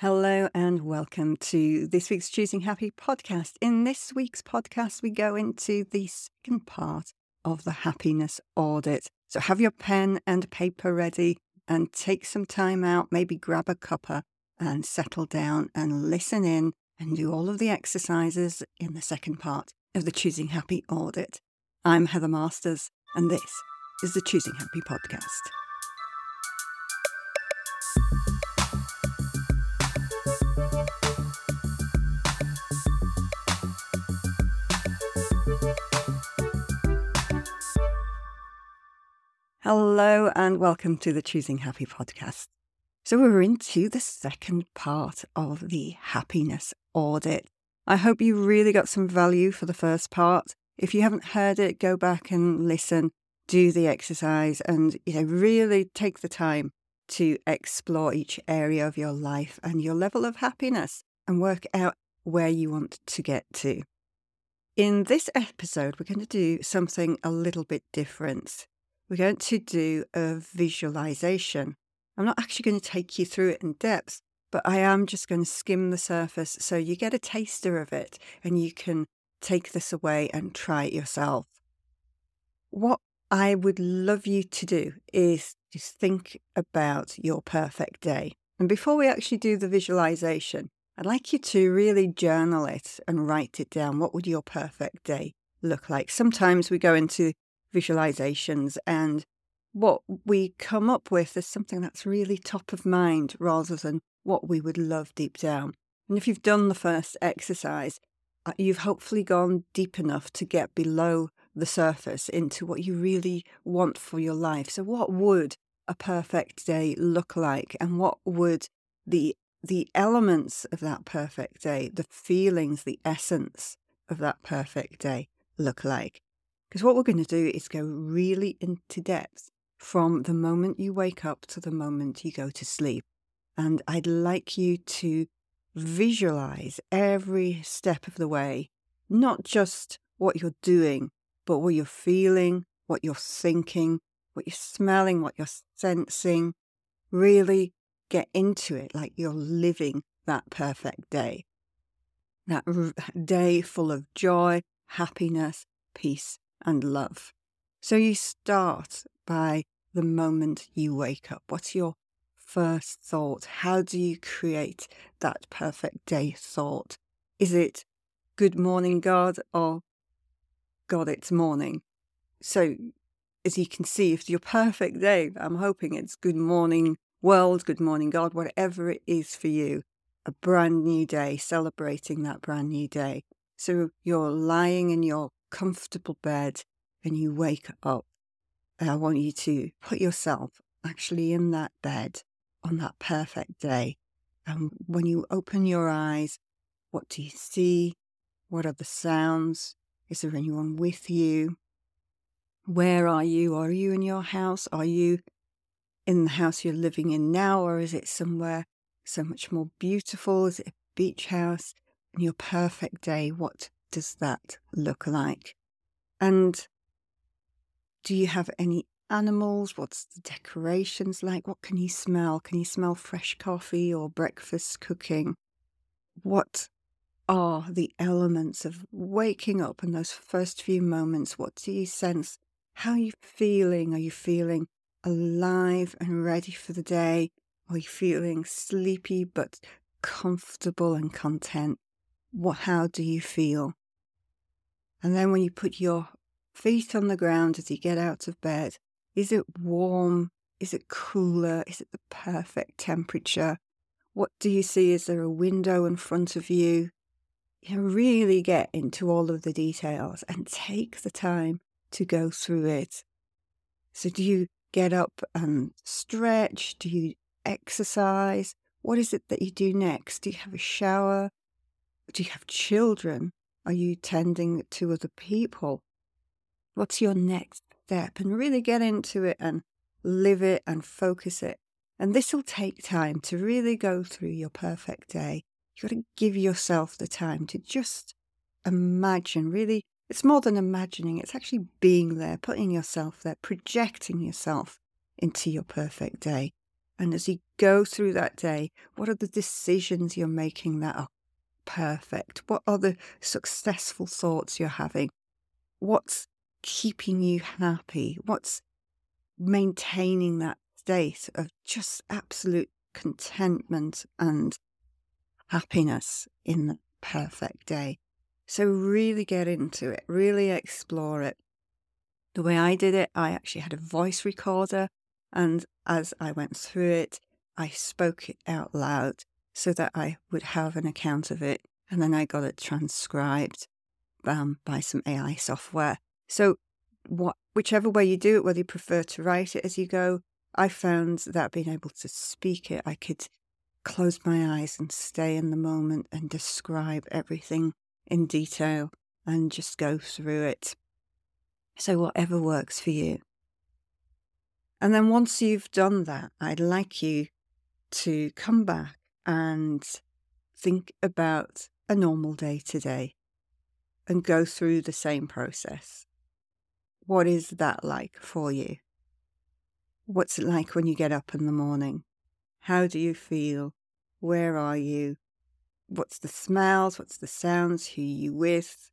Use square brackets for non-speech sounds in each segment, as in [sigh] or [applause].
Hello and welcome to this week's Choosing Happy podcast. In this week's podcast, we go into the second part of the happiness audit. So have your pen and paper ready and take some time out, maybe grab a cuppa and settle down and listen in and do all of the exercises in the second part of the Choosing Happy audit. I'm Heather Masters, and this is the Choosing Happy podcast. Hello and welcome to the Choosing Happy podcast. So, we're into the second part of the happiness audit. I hope you really got some value for the first part. If you haven't heard it, go back and listen, do the exercise, and you know, really take the time to explore each area of your life and your level of happiness and work out where you want to get to. In this episode, we're going to do something a little bit different we're going to do a visualization. I'm not actually going to take you through it in depth, but I am just going to skim the surface so you get a taster of it and you can take this away and try it yourself. What I would love you to do is just think about your perfect day. And before we actually do the visualization, I'd like you to really journal it and write it down. What would your perfect day look like? Sometimes we go into visualizations and what we come up with is something that's really top of mind rather than what we would love deep down. And if you've done the first exercise, uh, you've hopefully gone deep enough to get below the surface into what you really want for your life. So, what would a perfect day look like? And what would the the elements of that perfect day, the feelings, the essence of that perfect day look like? Because what we're going to do is go really into depth from the moment you wake up to the moment you go to sleep. And I'd like you to visualize every step of the way, not just what you're doing, but what you're feeling, what you're thinking, what you're smelling, what you're sensing. Really get into it like you're living that perfect day. That day full of joy, happiness, peace, and love. So you start by the moment you wake up. What's your first thought? How do you create that perfect day thought? Is it good morning, God, or God, it's morning? So, as you can see, if your perfect day, I'm hoping it's good morning, world, good morning, God, whatever it is for you, a brand new day, celebrating that brand new day. So you're lying in your comfortable bed and you wake up, I want you to put yourself actually in that bed on that perfect day. And when you open your eyes, what do you see? What are the sounds? Is there anyone with you? Where are you? Are you in your house? Are you in the house you're living in now, or is it somewhere so much more beautiful? Is it a beach house? And your perfect day, what does that look like? And do you have any animals? What's the decorations like? What can you smell? Can you smell fresh coffee or breakfast cooking? What are the elements of waking up in those first few moments? What do you sense? How are you feeling? Are you feeling alive and ready for the day? Are you feeling sleepy but comfortable and content? What, how do you feel? And then when you put your feet on the ground as you get out of bed, is it warm? Is it cooler? Is it the perfect temperature? What do you see? Is there a window in front of you? You really get into all of the details and take the time to go through it. So, do you get up and stretch? Do you exercise? What is it that you do next? Do you have a shower? Do you have children? Are you tending to other people? What's your next step? And really get into it and live it and focus it. And this will take time to really go through your perfect day. You've got to give yourself the time to just imagine, really. It's more than imagining, it's actually being there, putting yourself there, projecting yourself into your perfect day. And as you go through that day, what are the decisions you're making that are perfect? What are the successful thoughts you're having? What's keeping you happy? What's maintaining that state of just absolute contentment and happiness in the perfect day? So, really get into it, really explore it. The way I did it, I actually had a voice recorder, and as I went through it, I spoke it out loud so that I would have an account of it, and then I got it transcribed um, by some AI software. So, what, whichever way you do it, whether you prefer to write it as you go, I found that being able to speak it, I could close my eyes and stay in the moment and describe everything in detail and just go through it. So, whatever works for you. And then once you've done that, I'd like you to come back and think about a normal day today and go through the same process. What is that like for you? What's it like when you get up in the morning? How do you feel? Where are you? What's the smells? What's the sounds? Who are you with?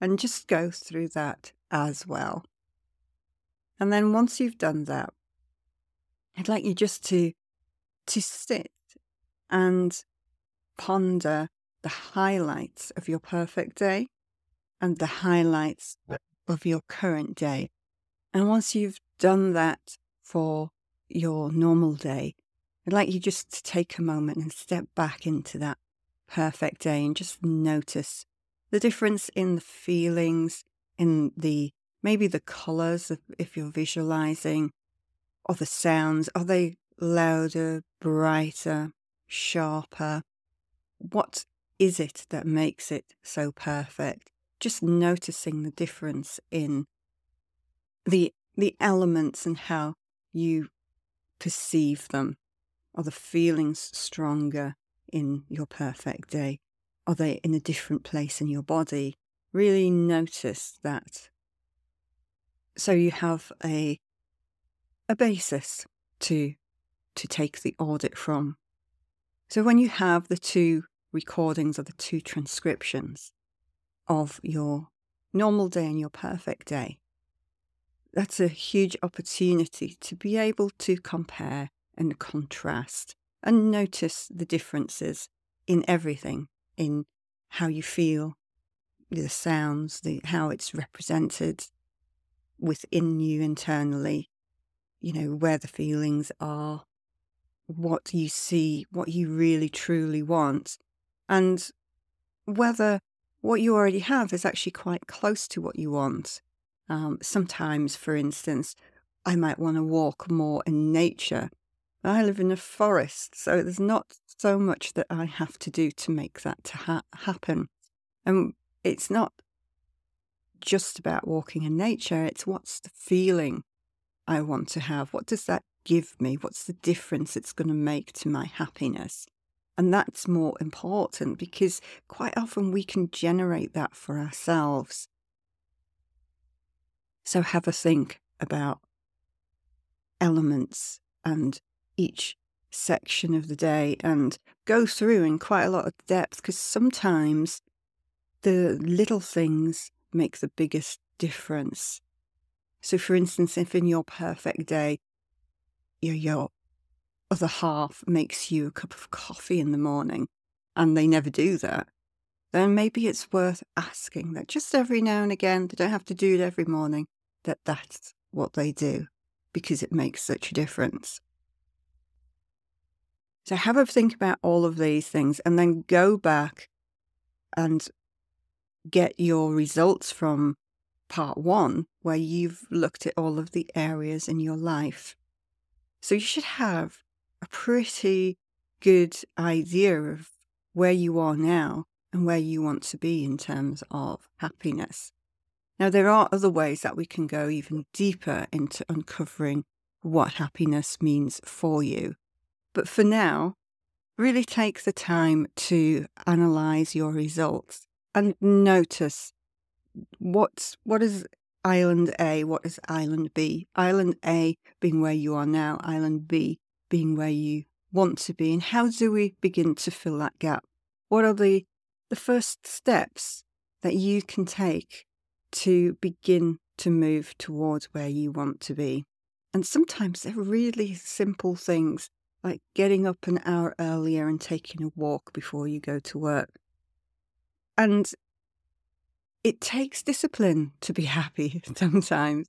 And just go through that as well. And then once you've done that, I'd like you just to to sit and ponder the highlights of your perfect day and the highlights of your current day. And once you've done that for your normal day, I'd like you just to take a moment and step back into that perfect day and just notice the difference in the feelings, in the maybe the colors if you're visualizing, or the sounds. Are they louder, brighter, sharper? What is it that makes it so perfect? Just noticing the difference in the the elements and how you perceive them. Are the feelings stronger in your perfect day? Are they in a different place in your body? Really notice that. So you have a a basis to to take the audit from. So when you have the two recordings or the two transcriptions of your normal day and your perfect day, that's a huge opportunity to be able to compare and contrast and notice the differences in everything, in how you feel, the sounds, the how it's represented within you internally, you know, where the feelings are, what you see, what you really truly want, and whether what you already have is actually quite close to what you want. Um, sometimes, for instance, I might want to walk more in nature. I live in a forest, so there's not so much that I have to do to make that to ha- happen. And it's not just about walking in nature, it's what's the feeling I want to have? What does that give me? What's the difference it's going to make to my happiness? And that's more important because quite often we can generate that for ourselves. So have a think about elements and each section of the day and go through in quite a lot of depth because sometimes the little things make the biggest difference. So, for instance, if in your perfect day, your, your other half makes you a cup of coffee in the morning and they never do that, then maybe it's worth asking that just every now and again, they don't have to do it every morning, that that's what they do because it makes such a difference. So have a think about all of these things and then go back and get your results from part one, where you've looked at all of the areas in your life. So you should have a pretty good idea of where you are now and where you want to be in terms of happiness. Now, there are other ways that we can go even deeper into uncovering what happiness means for you. But for now, really take the time to analyze your results and notice what's what is island A, what is island B? Island A being where you are now, island B being where you want to be? And how do we begin to fill that gap? What are the, the first steps that you can take to begin to move towards where you want to be? And sometimes they're really simple things like getting up an hour earlier and taking a walk before you go to work. And it takes discipline to be [laughs] happy sometimes.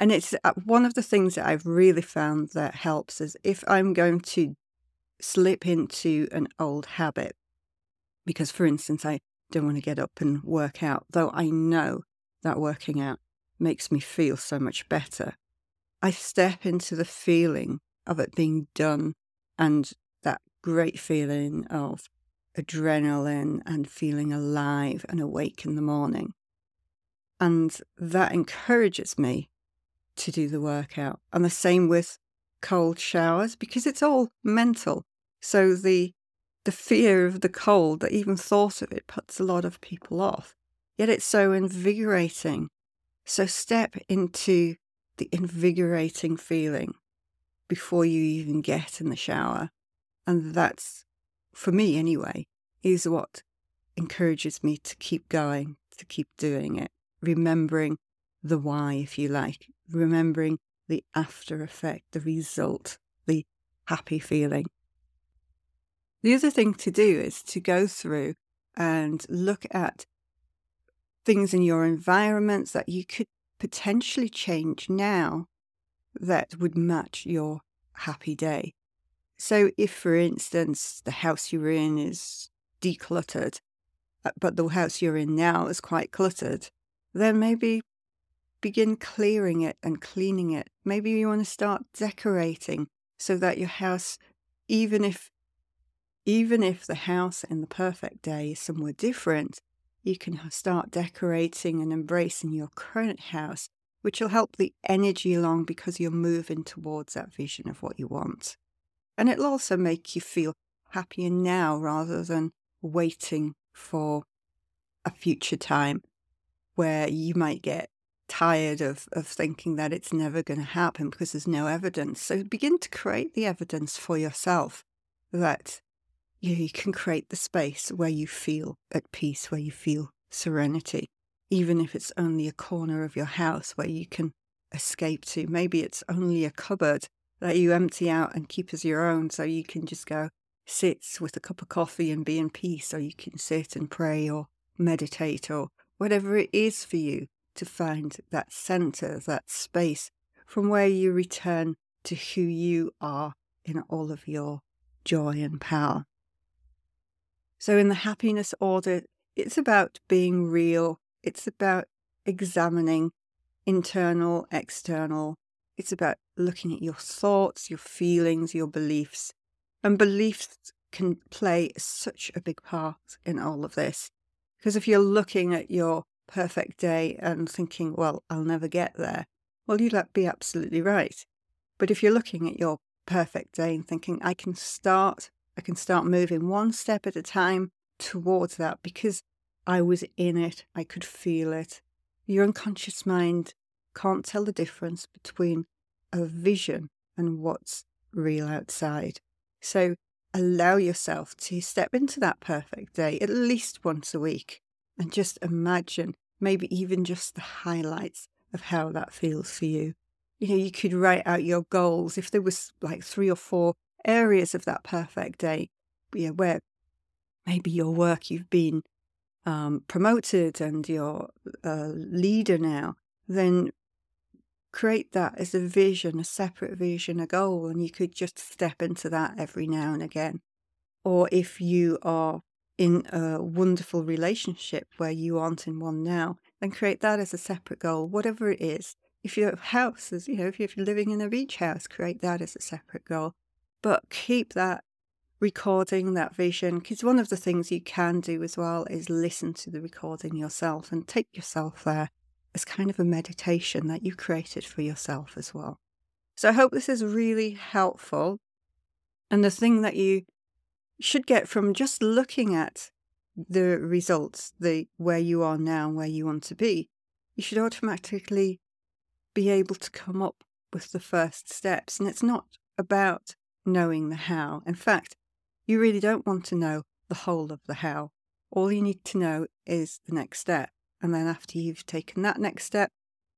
And it's uh, one of the things that I've really found that helps is if I'm going to slip into an old habit, because for instance, I don't want to get up and work out, though I know that working out makes me feel so much better. I step into the feeling of it being done and that great feeling of adrenaline and feeling alive and awake in the morning. And that encourages me to do the workout. And the same with cold showers because it's all mental. So the the fear of the cold, the even thought of it puts a lot of people off. Yet it's so invigorating. So step into the invigorating feeling before you even get in the shower. And that's, for me anyway, is what encourages me to keep going, to keep doing it, remembering the why, if you like, remembering the after effect, the result, the happy feeling. The other thing to do is to go through and look at things in your environments that you could potentially change now that would match your happy day. So, if for instance the house you're in is decluttered, uh, but the house you're in now is quite cluttered, then maybe begin clearing it and cleaning it. Maybe you want to start decorating so that your house, even if even if the house in the perfect day is somewhere different, you can start decorating and embracing your current house, which will help the energy along because you're moving towards that vision of what you want. And it'll also make you feel happier now rather than waiting for a future time where you might get tired of, of thinking that it's never going to happen because there's no evidence. So begin to create the evidence for yourself that you, you can create the space where you feel at peace, where you feel serenity, even if it's only a corner of your house where you can escape to. Maybe it's only a cupboard that you empty out and keep as your own so you can just go sit with a cup of coffee and be in peace, or you can sit and pray or meditate or whatever it is for you to find that center, that space from where you return to who you are in all of your joy and power. So, in the happiness audit it's about being real, it's about examining internal, external, it's about looking at your thoughts, your feelings, your beliefs. And beliefs can play such a big part in all of this. Because if you're looking at your perfect day and thinking, well, I'll never get there, well, you'd be absolutely right. But if you're looking at your perfect day and thinking, I can start, I can start moving one step at a time towards that because I was in it, I could feel it. Your unconscious mind can't tell the difference between a vision and what's real outside. So allow yourself to step into that perfect day at least once a week and just imagine maybe even just the highlights of how that feels for you. You know, you could write out your goals if there was like three or four areas of that perfect day, you know, where maybe your work you've been um, promoted and you're a leader now, then create that as a vision, a separate vision, a goal, and you could just step into that every now and again. Or if you are in a wonderful relationship where you aren't in one now, then create that as a separate goal, whatever it is. If your house is, you know, if you're living in a beach house, create that as a separate goal. But keep that recording, that vision, because one of the things you can do as well is listen to the recording yourself and take yourself there as kind of a meditation that you created for yourself as well. So I hope this is really helpful. And the thing that you should get from just looking at the results, the where you are now and where you want to be, you should automatically be able to come up with the first steps. And it's not about knowing the how. In fact, you really don't want to know the whole of the how. All you need to know is the next step. And then after you've taken that next step,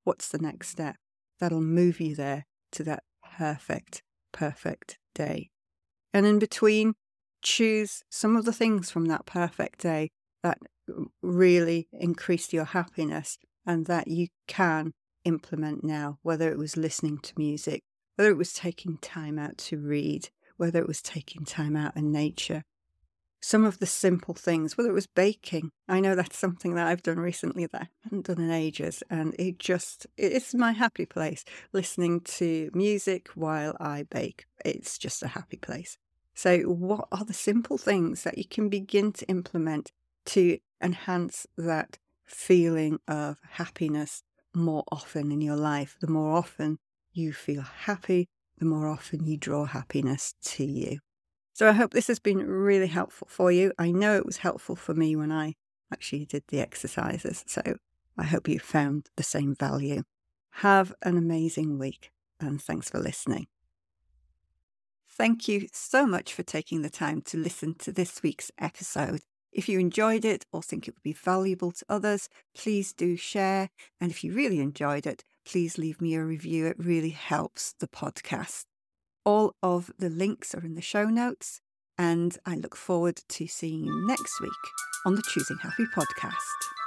what's the next step? That'll move you there to that perfect, perfect day. And in between, choose some of the things from that perfect day that really increased your happiness and that you can implement now, whether it was listening to music, whether it was taking time out to read, whether it was taking time out in nature. Some of the simple things, whether it was baking. I know that's something that I've done recently that I haven't done in ages. And it just, it's my happy place. Listening to music while I bake. It's just a happy place. So, what are the simple things that you can begin to implement to enhance that feeling of happiness more often in your life? The more often you feel happy, the more often you draw happiness to you. So I hope this has been really helpful for you. I know it was helpful for me when I actually did the exercises. So I hope you found the same value. Have an amazing week and thanks for listening. Thank you so much for taking the time to listen to this week's episode. If you enjoyed it or think it would be valuable to others, please do share. And if you really enjoyed it, please leave me a review. It really helps the podcast. All of the links are in the show notes, and I look forward to seeing you next week on the Choosing Happy podcast.